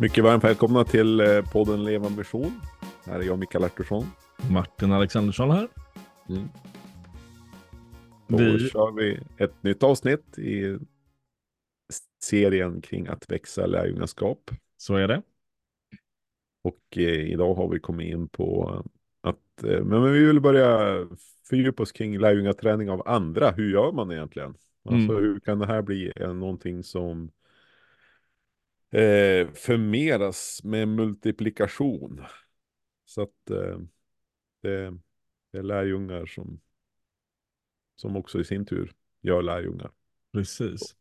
Mycket varmt välkomna till eh, podden Leva Mission. Här är jag Mikael Artursson. Martin Alexandersson här. Mm. Då Vi- kör vi ett nytt avsnitt i serien kring att växa lärjungaskap. Så är det. Och eh, idag har vi kommit in på att eh, men, men vi vill börja fördjupa oss kring lärjungaträning av andra. Hur gör man egentligen? Alltså Mm. hur kan det här bli eh, någonting som eh, förmeras med multiplikation? Så att eh, det, det är lärjungar som, som också i sin tur gör lärjungar. Precis.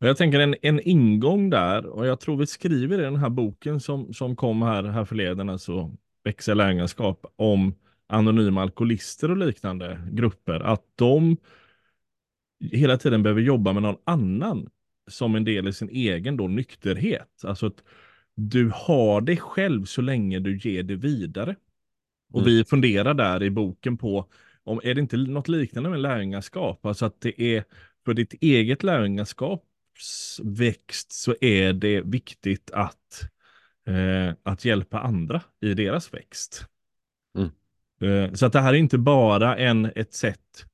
Jag tänker en, en ingång där, och jag tror vi skriver i den här boken som, som kom här, här förleden, alltså Växa lärjungaskap, om anonyma alkoholister och liknande grupper, att de hela tiden behöver jobba med någon annan som en del i sin egen då nykterhet. Alltså att du har det själv så länge du ger det vidare. Och Mm. vi funderar där i boken på om är det inte något liknande med lärjungaskap? Alltså att det är för ditt eget lärjungaskaps växt så är det viktigt att, eh, att hjälpa andra i deras växt. Mm. Eh, så att det här är inte bara en, ett sätt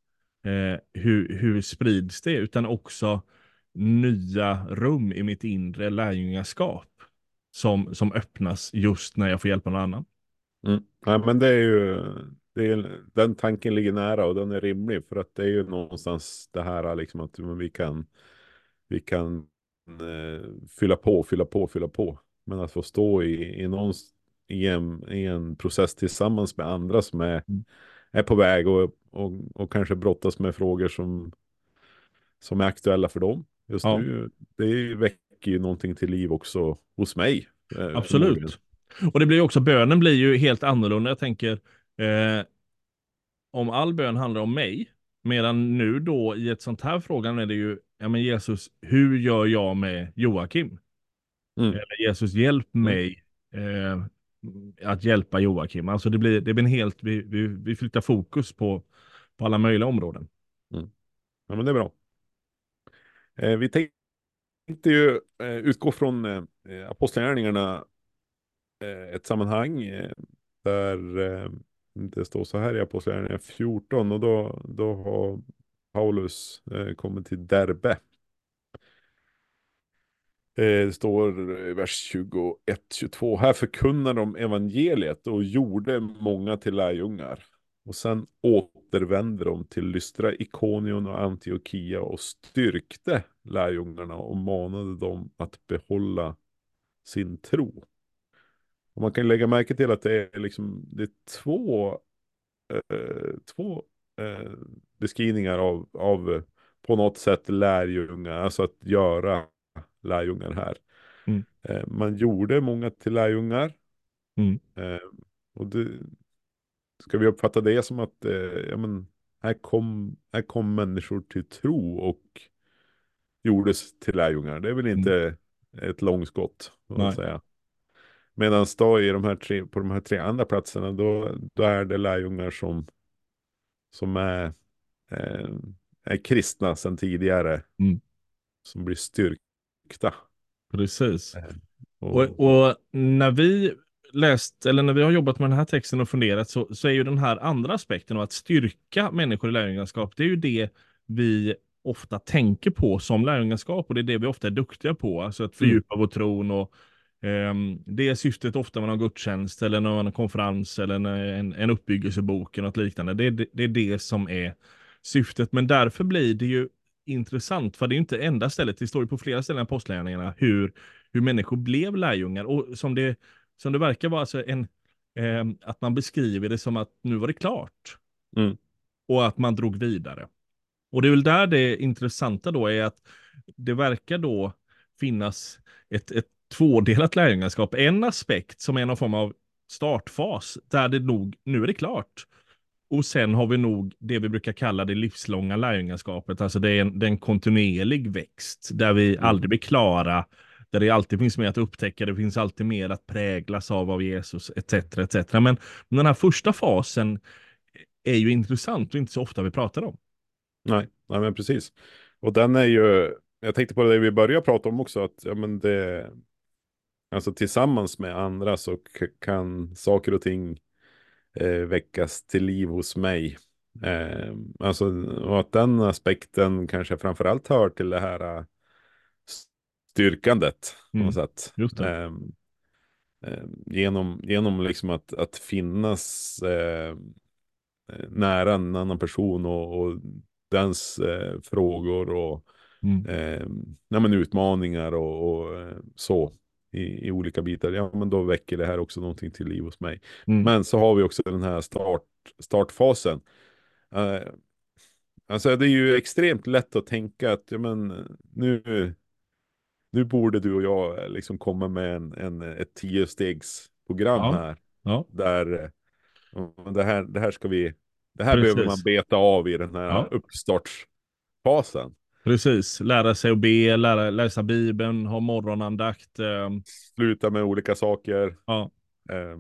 eh, hur, hur sprids det, utan också nya rum i mitt inre lärjungaskap som, som öppnas just när jag får hjälpa någon annan. Mm. Ja, men det är ju, det är, den tanken ligger nära och den är rimlig för att det är ju någonstans det här liksom att vi kan, vi kan eh, fylla på, fylla på, fylla på. Men att få stå i, i, någon, i, en, i en process tillsammans med andra som är, Mm. är på väg och, och, och kanske brottas med frågor som, som är aktuella för dem. Just Ja. nu, det väcker ju någonting till liv också hos mig. eh. Absolut. Och det blir också, bönen blir ju helt annorlunda. Jag tänker, eh, om all bön handlar om mig, medan nu då i ett sånt här frågan är det ju, ja men Jesus, hur gör jag med Joakim? Mm. Eller Jesus, hjälp mig eh, att hjälpa Joakim. Alltså det blir, det blir en helt, vi, vi, vi flyttar fokus på, på alla möjliga områden. Ja, men det är bra. Eh, vi tänkte ju eh, utgå från eh, apostlagärningarna, eh, ett sammanhang eh, där eh, det står så här i apostlagärningarna 14 och då, då har Paulus eh, kommit till Derbe. Eh, det står i vers 21-22. Här förkunnar de evangeliet och gjorde många till lärjungar. Och sen återvände de till Lystra, Ikonion och Antiochia och styrkte lärjungarna och manade dem att behålla sin tro. Och man kan lägga märke till att det är liksom det är två, eh, två eh, beskrivningar av, av på något sätt lärjungar, alltså att göra lärjungar här. Mm. Eh, man gjorde många till lärjungar. Mm. Eh, och det, ska vi uppfatta det som att eh, ja, men, här, kom, här kom människor till tro och gjordes till lärjungar. Det är väl inte ett långskott. Medan då i de här tre, på de här tre andra platserna då, då är det lärjungar som, som är, eh, är kristna sedan tidigare. Mm. Som blir styrkta. Precis. Och, Och, och när vi läst, eller när vi har jobbat med den här texten och funderat så, så är ju den här andra aspekten av att styrka människor i lärjungaskap, det är ju det vi ofta tänker på som lärjungaskap och det är det vi ofta är duktiga på, alltså att fördjupa vår tron och ehm, det är syftet ofta med någon gudstjänst eller någon konferens eller en, en, en uppbyggelsebok eller något liknande. Det är det, det är det som är syftet, men därför blir det ju intressant, för det är inte enda stället, det står ju på flera ställen i apostlagärningarna hur, hur människor blev lärjungar. Och som det, som det verkar vara alltså en, eh, att man beskriver det som att nu var det klart. Mm. Och att man drog vidare. Och det är väl där det intressanta då är att det verkar då finnas ett, ett tvådelat lärjungaskap. En aspekt som är någon form av startfas där det nog, nu är det klart. Och sen har vi nog det vi brukar kalla det livslånga lärjungaskapet. Alltså det är en, det är en kontinuerlig växt där vi Mm. aldrig blir klara. Där det alltid finns mer att upptäcka. Det finns alltid mer att präglas av av Jesus etc. etc. Men den här första fasen är ju intressant och inte så ofta vi pratar om. Nej, nej men precis. Och den är ju, jag tänkte på det vi började prata om också, att ja, men det, alltså tillsammans med andra så kan saker och ting eh, väckas till liv hos mig. Eh, alltså, och att den aspekten kanske framförallt hör till det här uh, styrkandet. På något Mm, sätt. just. Eh, eh, genom, genom liksom att, att finnas eh, nära en annan person och, och dens eh, frågor och Mm, eh, ja, men utmaningar och, och eh, så i, i olika bitar. Ja, men då väcker det här också någonting till liv hos mig. mm, Men så har vi också den här start, startfasen. Eh, alltså det är ju extremt lätt att tänka att ja, men, nu, nu borde du och jag liksom komma med en, en, ett tiostegsprogram ja, här. ja, Där eh, det här, det här ska vi, det här behöver man precis. beta av i den här Ja. uppstartsfasen. Precis. Lära sig att be, lära, läsa Bibeln, ha morgonandakt. Eh, Sluta med olika saker. ja, Eh,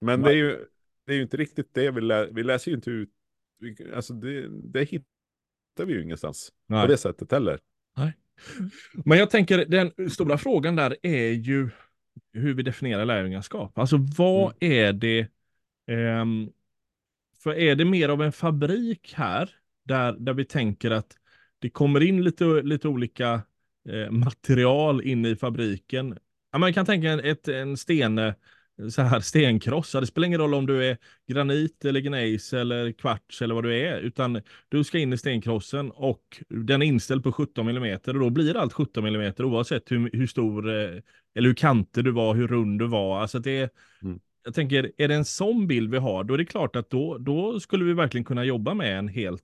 men det är ju, det är ju inte riktigt det vi, lä vi läser ju inte ut, vi- alltså det, det hittar vi ju ingenstans nej. på det sättet heller. Men jag tänker, den stora frågan där är ju hur vi definierar lärjungaskap. Alltså vad är det, ehm, för är det mer av en fabrik här, där, där vi tänker att det kommer in lite, lite olika eh, material in i fabriken. Ja, man kan tänka en, ett, en sten, så här stenkross. Ja, Det spelar ingen roll om du är granit eller gnejs eller kvarts eller vad du är, utan du ska in i stenkrossen och den är inställd på 17 mm och då blir allt 17 mm oavsett hur, hur stor eh, eller hur kanter du var, hur rund du var. Alltså det är, Mm. jag tänker, är det en sån bild vi har, då är det klart att då, då skulle vi verkligen kunna jobba med en helt,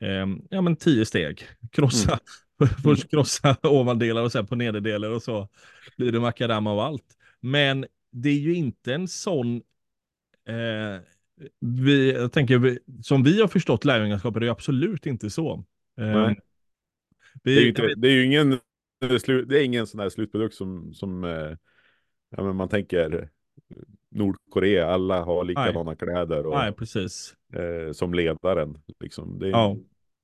eh, ja men tio steg. Krossa, först krossa ovandelar och sen på nederdelar och så blir det makadam av allt. Men det är ju inte en sån, eh, vi, jag tänker, som vi har förstått lärjungaskap är det ju absolut inte så. Eh, Nej. vi, Det är ju, inte, det är ju ingen, det är ingen sån här slutprodukt som, som eh, ja, men man tänker Nordkorea, alla har likadana kläder och, nej, precis. eh, som ledaren. Liksom. Det är, Ja.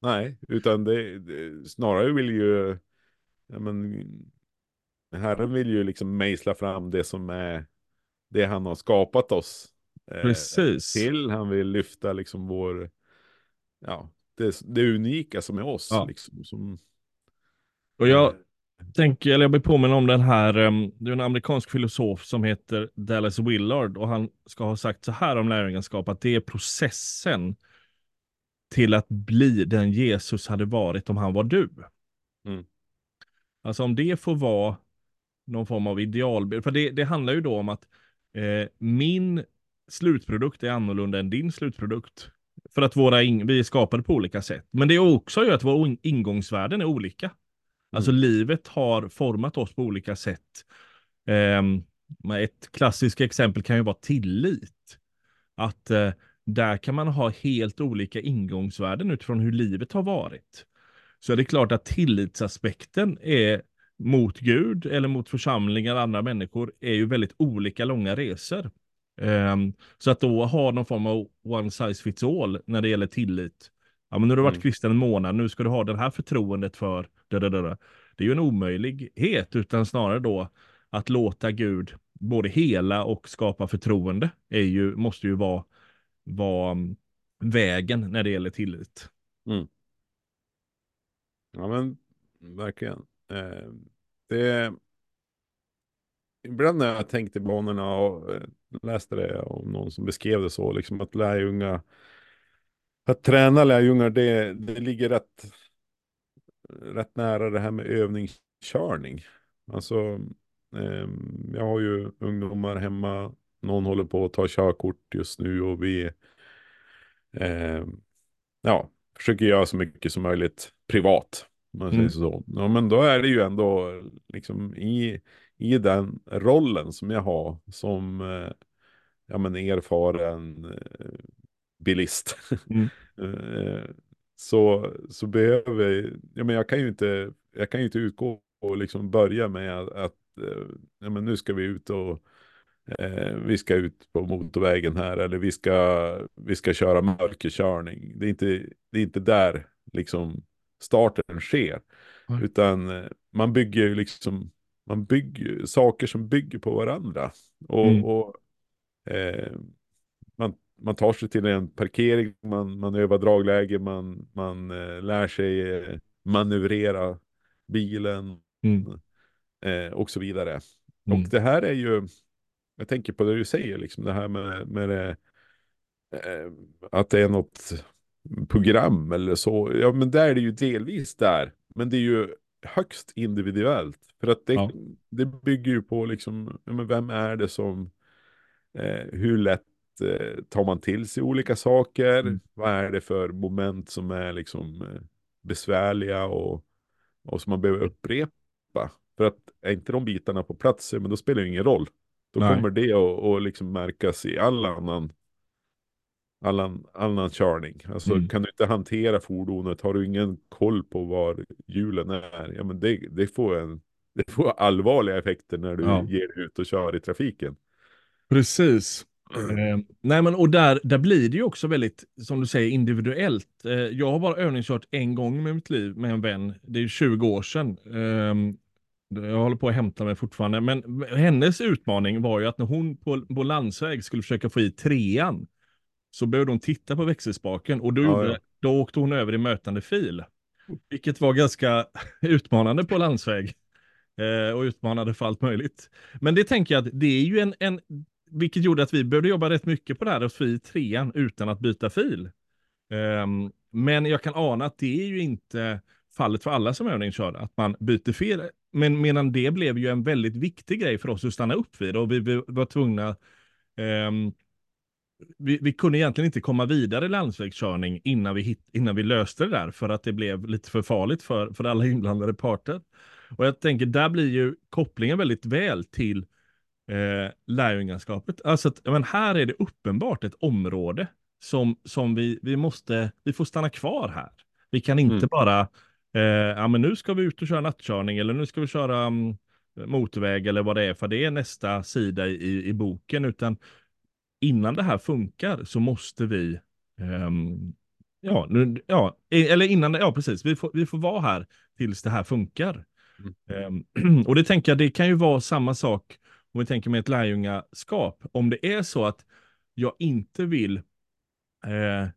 Nej, utan det, det, snarare vill ju, ja, men, Herren vill ju liksom mejsla fram det som är det han har skapat oss eh, Precis. till. Han vill lyfta liksom vår, ja, det, det unika som är oss. Ja. Liksom, som, Och jag eh, tänker, eller jag blir påminn om den här, um, det är en amerikansk filosof som heter Dallas Willard och han ska ha sagt så här om lärjungaskap, att det är processen till att bli den Jesus hade varit om han var du. Mm. Alltså om det får vara någon form av idealbild, för det, det handlar ju då om att eh, min slutprodukt är annorlunda än din slutprodukt. För att våra vi är skapade på olika sätt. Men det är också gör att våra in- ingångsvärden är olika. Alltså livet har format oss på olika sätt. Men ett klassiskt exempel kan ju vara tillit. Att eh, där kan man ha helt olika ingångsvärden utifrån hur livet har varit. Så det är klart att tillitsaspekten är mot Gud eller mot församlingar och andra människor är ju väldigt olika långa resor. Ehm, så att då ha någon form av one size fits all när det gäller tillit. Ja, men nu har du varit Mm. kristen en månad, nu ska du ha det här förtroendet för... Da, da, da, da. Det är ju en omöjlighet, utan snarare då att låta Gud både hela och skapa förtroende är ju, måste ju vara, vara mm, vägen när det gäller tillit. Ja men verkligen. Eh, det, ibland när jag tänkte i banorna och eh, läste det om någon som beskrev det så, liksom att lärjunga, att träna lärjungar, det, det ligger rätt, rätt nära det här med övningskörning. Alltså, eh, jag har ju ungdomar hemma, någon håller på att ta körkort just nu och vi eh, ja, försöker göra så mycket som möjligt privat. Om man säger Mm. så. Ja, men då är det ju ändå liksom i, i den rollen som jag har som eh, ja, men erfaren eh, bilist. Mm. eh, så, så behöver ja, men jag kan ju inte, jag kan ju inte utgå och liksom börja med att, att ja, men nu ska vi ut och Eh, vi ska ut på motorvägen här eller vi ska, vi ska köra mörkerkörning. Det är inte, det är inte där liksom starten sker. Nej. Utan eh, man bygger ju liksom, man bygger saker som bygger på varandra. Och, Mm. och eh, man, man tar sig till en parkering, man, man övar dragläge, man, man eh, lär sig eh, manövrera bilen Mm. eh, och så vidare. Mm. Och det här är ju, jag tänker på det du säger, liksom det här med, med det, att det är något program eller så. Ja, men där är det ju delvis där. Men det är ju högst individuellt. För att det, Ja. det bygger ju på liksom, ja, men vem är det som, eh, hur lätt eh, tar man till sig olika saker? Mm. Vad är det för moment som är liksom eh, besvärliga och, och som man behöver upprepa? För att är inte de bitarna på plats, men då spelar det ingen roll. Då Nej. kommer det att, att liksom märkas i all annan, all an- annan körning. Alltså Mm. kan du inte hantera fordonet, har du ingen koll på var hjulen är, ja men det, det, får, en, det får allvarliga effekter när du Ja. ger dig ut och kör i trafiken. Precis. Eh, nej men och där, där blir det ju också väldigt, som du säger, individuellt. Eh, jag har bara övningskört en gång med mitt liv med en vän. Det är ju 20 år sedan. Eh, jag håller på att hämta mig fortfarande. Men hennes utmaning var ju att när hon på, på landsväg skulle försöka få i trean så behövde hon titta på växelspaken och då, Ja, gjorde, ja. då åkte hon över i mötande fil. Vilket var ganska utmanande på landsväg. Eh, och utmanande för allt möjligt. Men det tänker jag att det är ju en, en vilket gjorde att vi behövde jobba rätt mycket på det här att få i trean utan att byta fil. Ehm, men jag kan ana att det är ju inte fallet för alla som övningskör, att man byter fil. Men medan det blev ju en väldigt viktig grej för oss att stanna upp vid och vi, var tvungna ehm, vi, vi kunde egentligen inte komma vidare i landsvägskörning innan vi, hit, innan vi löste det där för att det blev lite för farligt för, för alla inblandade parter. Och jag tänker, där blir ju kopplingen väldigt väl till eh, lärjungaskapet. Alltså att, men här är det uppenbart ett område som, som vi, vi måste, vi får stanna kvar här. Vi kan inte Mm. bara, eh, ja men nu ska vi ut och köra nattkörning eller nu ska vi köra mm, motorväg eller vad det är, för det är nästa sida i, i boken, utan innan det här funkar så måste vi, ehm, ja, nu, ja, eller innan, ja precis, vi får, vi får vara här tills det här funkar. Ehm, och det tänker jag, det kan ju vara samma sak om vi tänker med ett lärjungaskap. Om det är så att jag inte vill, eh,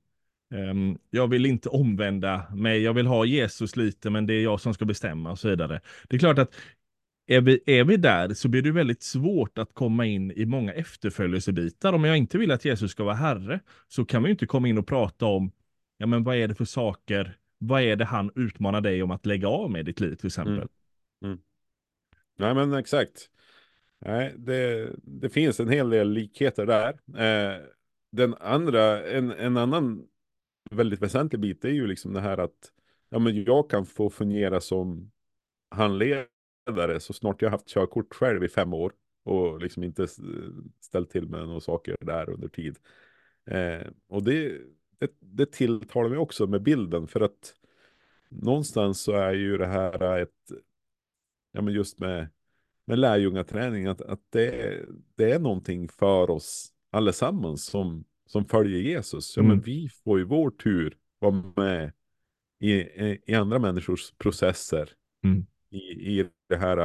ehm, jag vill inte omvända mig, jag vill ha Jesus lite, men det är jag som ska bestämma och så vidare. Det är klart att är vi, är vi där så blir det väldigt svårt att komma in i många efterföljelsebitar. Om jag inte vill att Jesus ska vara herre så kan vi inte komma in och prata om ja, men vad är det för saker, vad är det han utmanar dig om att lägga av med i ditt liv till exempel. Mm. Nej men exakt. Nej, det, det finns en hel del likheter där. Eh, den andra, en, en annan väldigt väsentlig bit är ju liksom det här att ja, men jag kan få fungera som handledare så snart jag haft körkort själv i fem år och liksom inte ställt till med några saker där under tid. Eh, och det, det, det tilltalar mig också med bilden för att någonstans så är ju det här ett, ja men just med, med lärjungaträning, att, att det, det är någonting för oss allesammans som, som följer Jesus. Ja Mm. men vi får ju vår tur vara med i, i, i andra människors processer. Mm. I, I det här,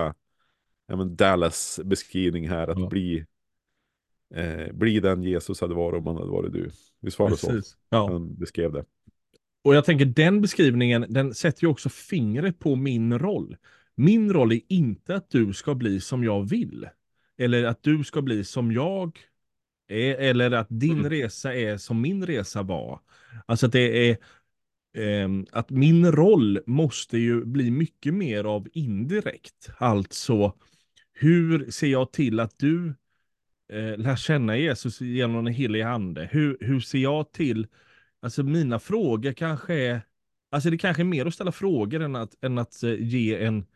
ja men Dallas beskrivning här, att Ja. bli, eh, bli den Jesus hade varit om han hade varit du. Visst var det så? Ja. Han beskrev det. Och jag tänker den beskrivningen, den sätter ju också fingret på min roll. Min roll är inte att du ska bli som jag vill. Eller att du ska bli som jag är, eller att din Mm. resa är som min resa var. Alltså att det är att min roll måste ju bli mycket mer av indirekt. Alltså, hur ser jag till att du eh, lär känna Jesus genom den helige ande? Hur, hur ser jag till, alltså mina frågor kanske är, alltså det kanske är mer att ställa frågor än att, än att eh, ge en,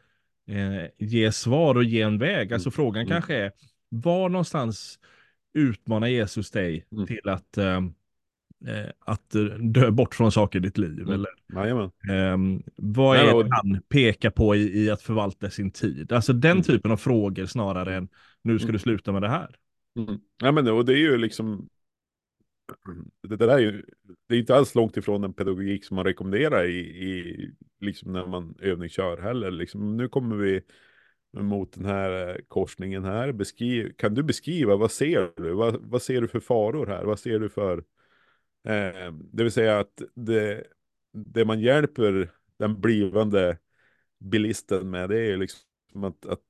eh, ge svar och ge en väg. Alltså Mm. frågan Mm. kanske är, var någonstans utmanar Jesus dig Mm. till att, eh, eh, att eh, dö bort från saker i ditt liv? Mm. Eller. Ehm, vad är det han pekar på i, i att förvalta sin tid? Alltså den Mm. typen av frågor snarare än nu ska Mm. du sluta med det här. Mm. Ja, men, och det är ju liksom, det, det där är ju, det är inte alls långt ifrån den pedagogik som man rekommenderar i, i liksom när man övningskör heller. Liksom, nu kommer vi mot den här eh, korsningen här. Beskriv, kan du beskriva, vad ser du? Vad, vad ser du för faror här? Vad ser du för, eh, det vill säga att det, det man hjälper den blivande bilisten med, det är liksom att, att,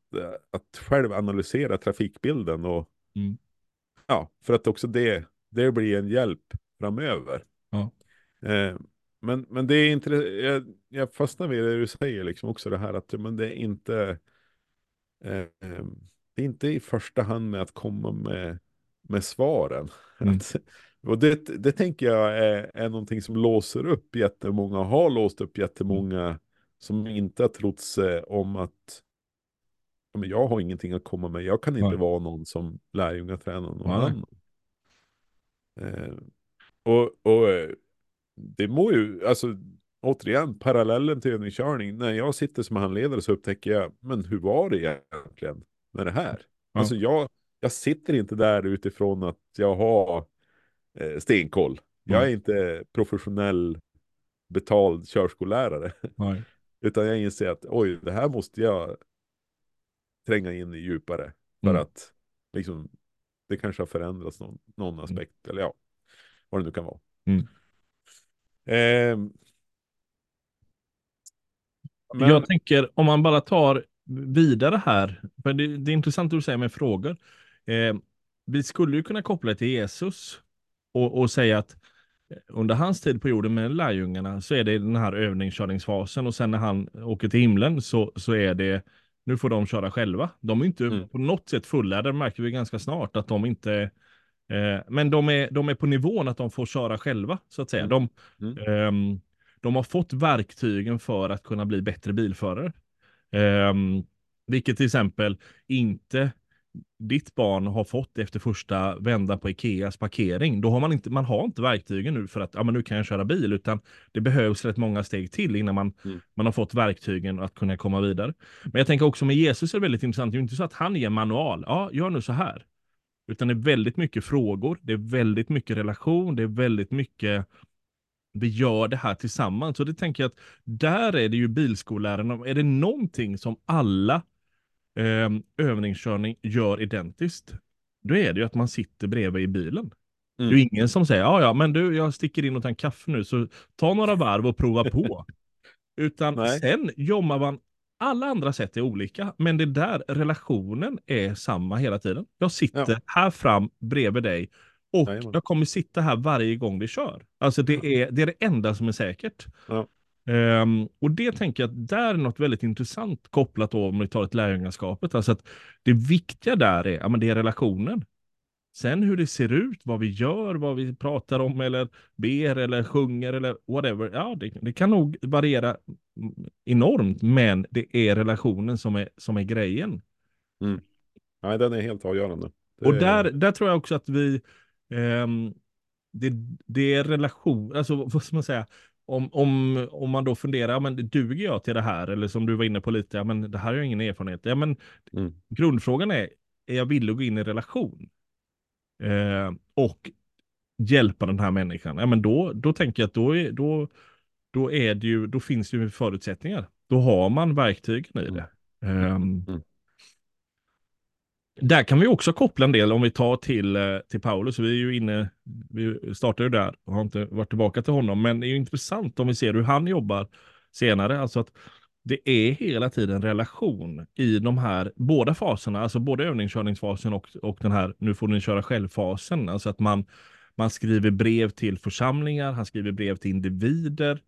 att själv analysera trafikbilden och Mm. ja, för att också det, det blir en hjälp framöver. Ja. Eh, men, men det är inte, jag, jag fastnar vid det du säger liksom också det här att men det är inte, eh, det är inte i första hand med att komma med, med svaren. Mm. Att, och det, det tänker jag är, är någonting som låser upp jättemånga, har låst upp jättemånga som inte har trott sig om att men jag har ingenting att komma med, jag kan inte Nej. vara någon som lärjungatränar någon Nej. annan. Eh, och, och eh, det må ju, alltså återigen, parallellen till övningskörning, när jag sitter som handledare så upptäcker jag, men hur var det egentligen med det här? Ja. Alltså jag, jag sitter inte där utifrån att jag har eh, stenkoll. Jag är inte professionell betald körskollärare, Nej. utan jag inser att oj, det här måste jag tränga in i djupare för Mm. att liksom, det kanske har förändrats någon, någon aspekt, eller ja, vad det nu kan vara. Mm. Ehm, men, Jag tänker om man bara tar vidare här, för det, det är intressant det du säger med frågor. Eh, vi skulle ju kunna koppla det till Jesus och, och säga att under hans tid på jorden med lärjungarna så är det den här övningskörningsfasen och sen när han åker till himlen så, så är det nu får de köra själva. De är inte Mm. på något sätt fulla, det märker vi ganska snart att de inte eh, men de är, de är på nivån att de får köra själva så att säga. Mm. De, Mm. ehm, de har fått verktygen för att kunna bli bättre bilförare. Ehm, vilket till exempel inte ditt barn har fått efter första vändan på Ikeas parkering. Då har man inte, man har inte verktygen nu för att ja, men nu kan jag köra bil, utan det behövs rätt många steg till innan man, Mm. man har fått verktygen att kunna komma vidare. Men jag tänker också med Jesus är det väldigt intressant. Det är ju inte så att han ger en manual. Ja, gör nu så här. Utan det är väldigt mycket frågor. Det är väldigt mycket relation. Det är väldigt mycket vi gör det här tillsammans. Så det tänker jag att där är det ju bilskollärarna. Är det någonting som alla eh, övningskörning gör identiskt, då är det ju att man sitter bredvid i bilen. Det är ju Mm. ingen som säger, ja ja, men du, jag sticker in och tar en kaffe nu, så ta några varv och prova på. Utan Nej. sen jobbar man, alla andra sätt är olika, men det där relationen är samma hela tiden. Jag sitter Ja. här fram bredvid dig och jag kommer sitta här varje gång vi kör. Alltså det är det, är det enda som är säkert. Ja. Ehm, och det tänker jag att där är något väldigt intressant kopplat då om vi tar ett lärjungaskapet. Alltså att det viktiga där är, ja, men det är relationen. Sen hur det ser ut, vad vi gör, vad vi pratar om eller ber eller sjunger eller whatever. Ja, det, det kan nog variera mm, enormt, men det är relationen som är, som är grejen. Nej, den är helt avgörande. Det Och är- där, där tror jag också att vi, ehm, det, det är relation, alltså vad ska man säga, om, om, om man då funderar, men duger jag till det här? Eller som du var inne på lite, ja men det här har jag ingen erfarenhet. Ja men Mm. grundfrågan är, är jag villig att gå in i relation? Eh, och hjälpa den här människan? Ja men då, då tänker jag att då, är, då, då, är det ju, då finns det ju förutsättningar. Då har man verktygen i det. Ehm, Mm. Där kan vi också koppla en del om vi tar till, eh, till Paulus. Vi är ju inne, vi startade ju där och har inte varit tillbaka till honom. Men det är ju intressant om vi ser hur han jobbar senare. Alltså att det är hela tiden relation i de här båda faserna, alltså både övningskörningsfasen och, och den här nu får ni köra själv-fasen. Alltså att man, man skriver brev till församlingar, han skriver brev till individer.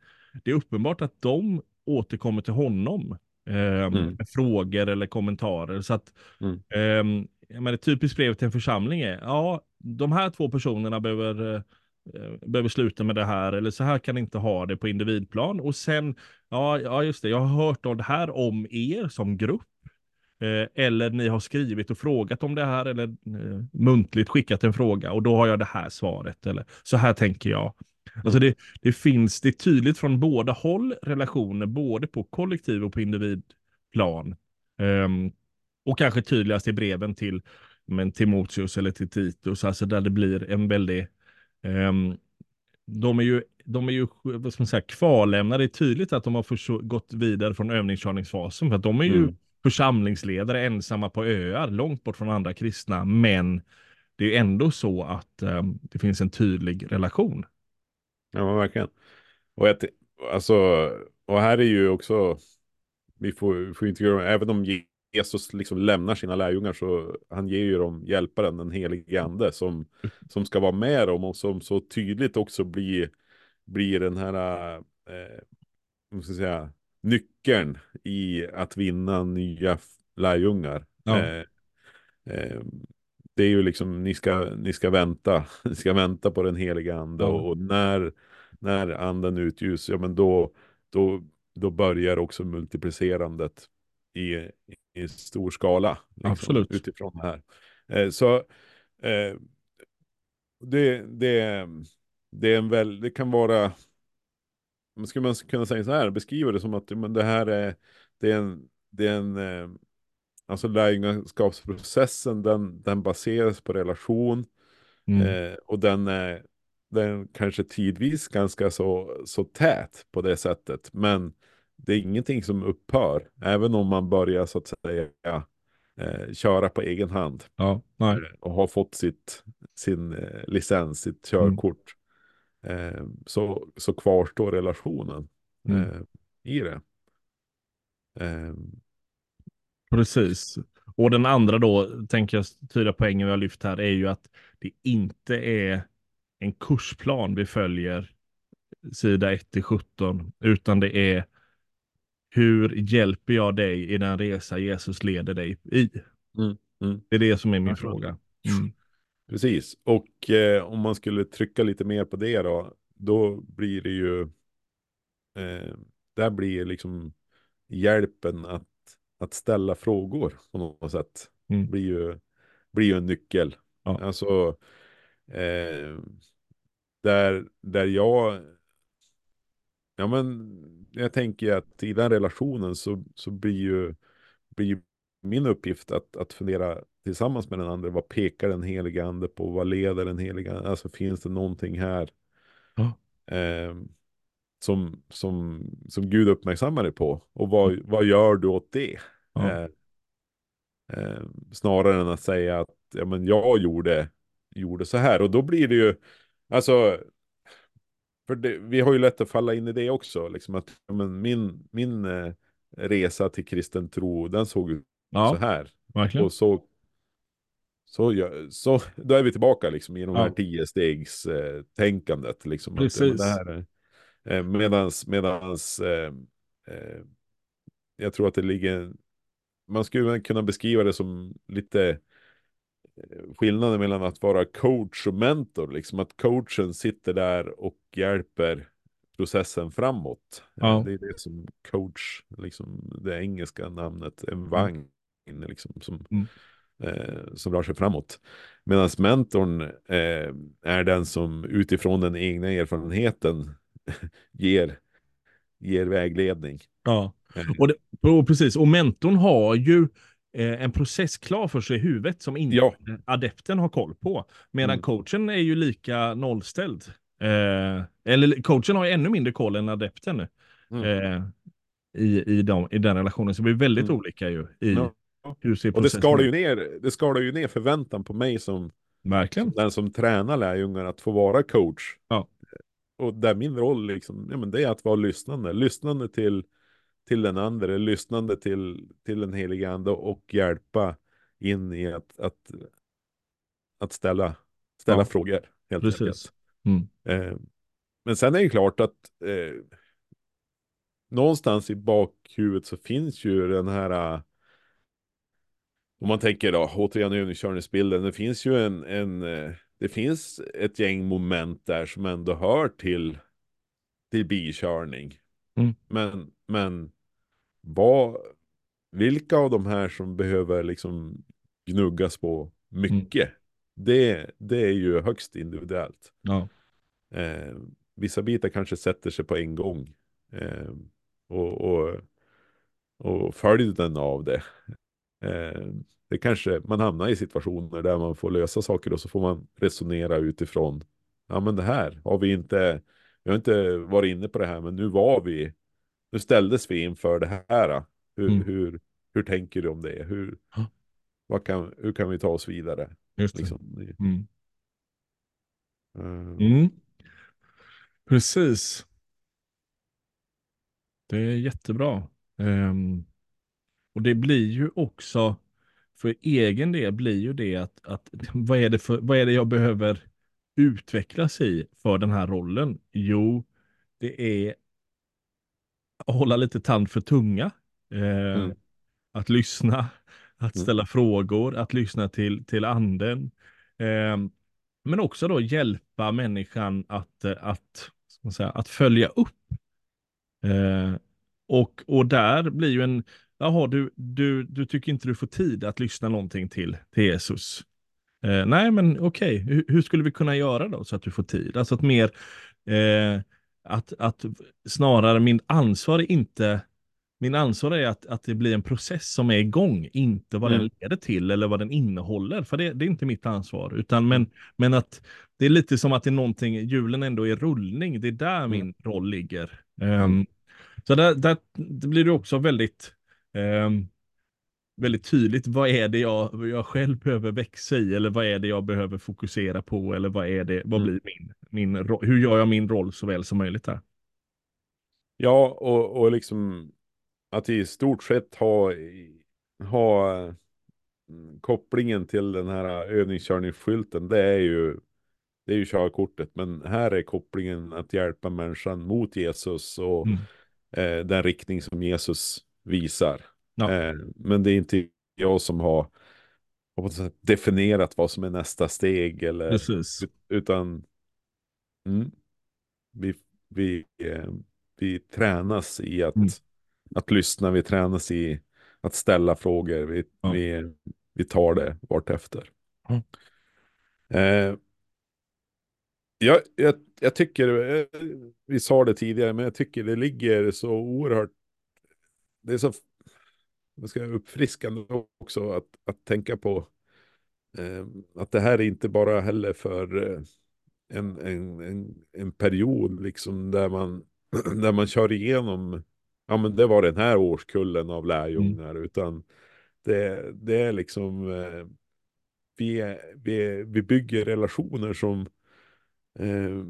Det är uppenbart att de återkommer till honom ehm, Mm. frågor eller kommentarer. Så att Mm. jag menar, ett typiskt brev till en församling är, ja, de här två personerna behöver, eh, behöver sluta med det här, eller så här kan ni inte ha det på individplan. Och sen, ja, ja just det, jag har hört om det här om er som grupp. Eh, eller ni har skrivit och frågat om det här, eller eh, muntligt skickat en fråga, och då har jag det här svaret, eller så här tänker jag. Alltså det, det finns, det är tydligt från båda håll relationer, både på kollektiv och på individplan. Ehm, och kanske tydligast i breven till men, Timoteus eller till Titus, alltså där det blir en väldig... ehm, de är ju, de är ju vad ska man säga, kvarlämnade. Det är tydligt att de har förså- gått vidare från övningskörningsfasen, för att de är ju Mm. församlingsledare ensamma på öar långt bort från andra kristna. Men det är ju ändå så att um, det finns en tydlig relation. Ja, men verkligen. Och, jag, alltså, och här är ju också, vi får, får inte göra, även om Jesus liksom lämnar sina lärjungar så han ger ju dem hjälparen, den helige ande, som, som ska vara med dem och som så tydligt också blir, blir den här, eh, ska säga, nyckeln i att vinna nya lärjungar. Ja. Eh, eh, det är ju liksom, ni ska, ni ska vänta, ni ska vänta på den heliga ande ja. och, när, när anden utljus, ja men då, då, då börjar också multiplicerandet i, i stor skala. Liksom, Absolut. Utifrån det här. Eh, så eh, det, det, det är en väl, det kan vara, skulle man kunna säga så här, beskriva det som att men det här är, det är en, det är en eh, alltså lärjungaskapsprocessen, den, den baseras på relation mm. eh, och den är, den kanske tidvis ganska så, så tät på det sättet, men det är ingenting som upphör, även om man börjar så att säga eh, köra på egen hand. Ja, och har fått sitt, sin eh, licens, sitt körkort. Mm. Eh, så, så kvarstår relationen mm. I det. Precis. Och den andra då, tänker jag tydliga poängen vi har lyft här, är ju att det inte är en kursplan vi följer sida 1 till 17, utan det är hur hjälper jag dig i den resa Jesus leder dig i? Mm, mm. Det är det som är min fråga. Mm. Precis, och eh, om man skulle trycka lite mer på det då, då blir det ju, eh, där blir liksom hjälpen att, att ställa frågor på något sätt, mm. blir, ju, blir ju en nyckel. Ja. Alltså, eh, där, där jag Ja, men jag tänker att i den relationen så, så blir ju blir min uppgift att, att fundera tillsammans med den andra. Vad pekar den heliga ande på? Vad leder den heliga ande? Alltså finns det någonting här ja. eh, som, som, som Gud uppmärksammar dig på? Och vad, vad gör du åt det? Ja. Eh, eh, snarare än att säga att ja, men jag gjorde, gjorde så här. Och då blir det ju, alltså för det, vi har ju lätt att falla in i det också, liksom att men min, min eh, resa till kristen tro, den såg ut ja, så här. Verkligen. Och så, så, så, då är vi tillbaka liksom i de här tio stegs eh, tänkandet. Liksom, Precis. Att, eh, medans, medans eh, jag tror att det ligger, man skulle kunna beskriva det som lite skillnaden mellan att vara coach och mentor. Liksom att coachen sitter där och hjälper processen framåt. Ja. Det är det som coach, liksom det engelska namnet, en mm. vagn liksom, som, mm. eh, som rör sig framåt. Medan mentorn eh, är den som utifrån den egna erfarenheten ger, ger vägledning. Ja, eh. och, det, och precis. Och mentorn har ju Eh, en process klar för sig i huvudet som inte ja. adepten har koll på. Medan mm. coachen är ju lika nollställd. Eh, eller coachen har ju ännu mindre koll än adepten mm. eh, i, i, de, i den relationen. Så det blir väldigt mm. olika ju i ja. Och det skalar ju ner, det skalar ju ner förväntan på mig som, Verkligen. Som den som tränar lärjungar att få vara coach. Ja. Och där min roll liksom, ja, men det är att vara lyssnande. Lyssnande till till den andra, lyssnande till, till den heliga ande och hjälpa in i att, att, att ställa, ställa ja, frågor. Helt precis. enkelt. Mm. Eh, men sen är det klart att eh, någonstans i bakhuvudet så finns ju den här, uh, om man tänker då, återigen övningskörningsbilden, det finns ju en, en uh, det finns ett gäng moment där som ändå hör till, till bilkörning. Mm. Men, men vad, vilka av de här som behöver liksom gnuggas på mycket, mm. det, det är ju högst individuellt. Ja. Eh, vissa bitar kanske sätter sig på en gång. Eh, och, och, och följden av det. Eh, det kanske man hamnar i situationer där man får lösa saker och så får man resonera utifrån. Ja men det här har vi inte, vi har inte varit inne på det här men nu var vi nu ställdes vi inför det här. Hur, mm. hur, hur tänker du om det? Hur, vad kan, hur kan vi ta oss vidare? Just det. Liksom. Mm. Eh, Mm. Precis. Det är jättebra. Ehm, och det blir ju också, för egen del blir ju det att, att vad, är det för, vad är det jag behöver utvecklas i för den här rollen? Jo, det är att hålla lite tand för tunga. Eh, Mm. Att lyssna, att Mm. ställa frågor, att lyssna till, till anden. Ehm, men också då hjälpa människan att, eh, att, säga, att följa upp. Eh, och, och där blir ju en, jaha, du, du, du tycker inte du får tid att lyssna någonting till, till Jesus. Eh, nej, men okej, hur, hur skulle vi kunna göra då så att du får tid? Alltså att mer, eh, att, att snarare min ansvar är inte, min ansvar är att, att det blir en process som är igång, inte vad Mm. den leder till eller vad den innehåller, för det, det är inte mitt ansvar, utan men, men att det är lite som att det är någonting, hjulen ändå är rullning, det är där min roll ligger. Ehm, så där, där det blir det också väldigt, ehm, väldigt tydligt, vad är det jag, jag själv behöver växa i, eller vad är det jag behöver fokusera på, eller vad är det, vad Mm. blir min, min hur gör jag min roll så väl som möjligt där? Ja, och, och liksom att i stort sett ha, ha mm, kopplingen till den här övningskörningsskylten, det är ju det är ju körkortet, men här är kopplingen att hjälpa människan mot Jesus och Mm. eh, den riktning som Jesus visar. Ja. Eh, men det är inte jag som har, definierat vad som är nästa steg eller Precis. utan mm, vi, vi, eh, vi tränas i att, Mm. att lyssna, vi tränas i att ställa frågor, vi, Ja. vi, vi tar det vartefter. Eh, jag, jag, jag tycker, vi sa det tidigare, men jag tycker det ligger så oerhört, det är så vad ska jag, uppfriskande också att, att tänka på eh, att det här är inte bara heller för eh, en, en, en, en period liksom där man, där man kör igenom, ja men det var den här årskullen av lärjungar, utan det, det är liksom, eh, vi, vi, vi bygger relationer som, eh,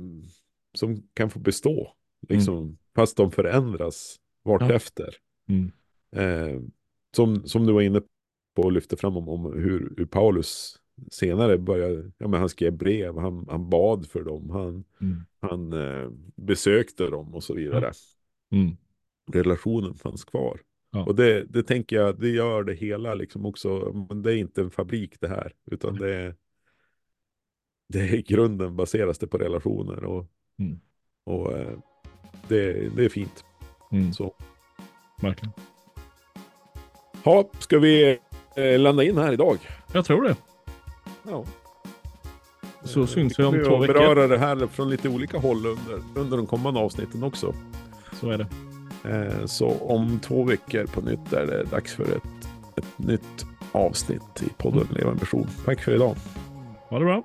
som kan få bestå, liksom, fast de förändras vartefter. Mm. Som, som du var inne på och lyfte fram om, om hur, hur Paulus senare började, ja men han skrev brev, han, han bad för dem, han, Mm. han eh, besökte dem och så vidare. Mm. Relationen fanns kvar. Ja. Och det, det tänker jag, det gör det hela liksom också, men det är inte en fabrik det här, utan det är, det är grunden baseras det på relationer och, Mm. och eh, det, det är fint. Mm. Så. Verkligen. Ja, ska vi eh, landa in här idag? Jag tror det. Ja. Så Eh, syns vi om två veckor. beröra det här från lite olika håll under, under de kommande avsnitten också. Så är det. Eh, så om två veckor på nytt är det dags för ett, ett nytt avsnitt i podden Levande Version. Tack för idag. Ha det bra.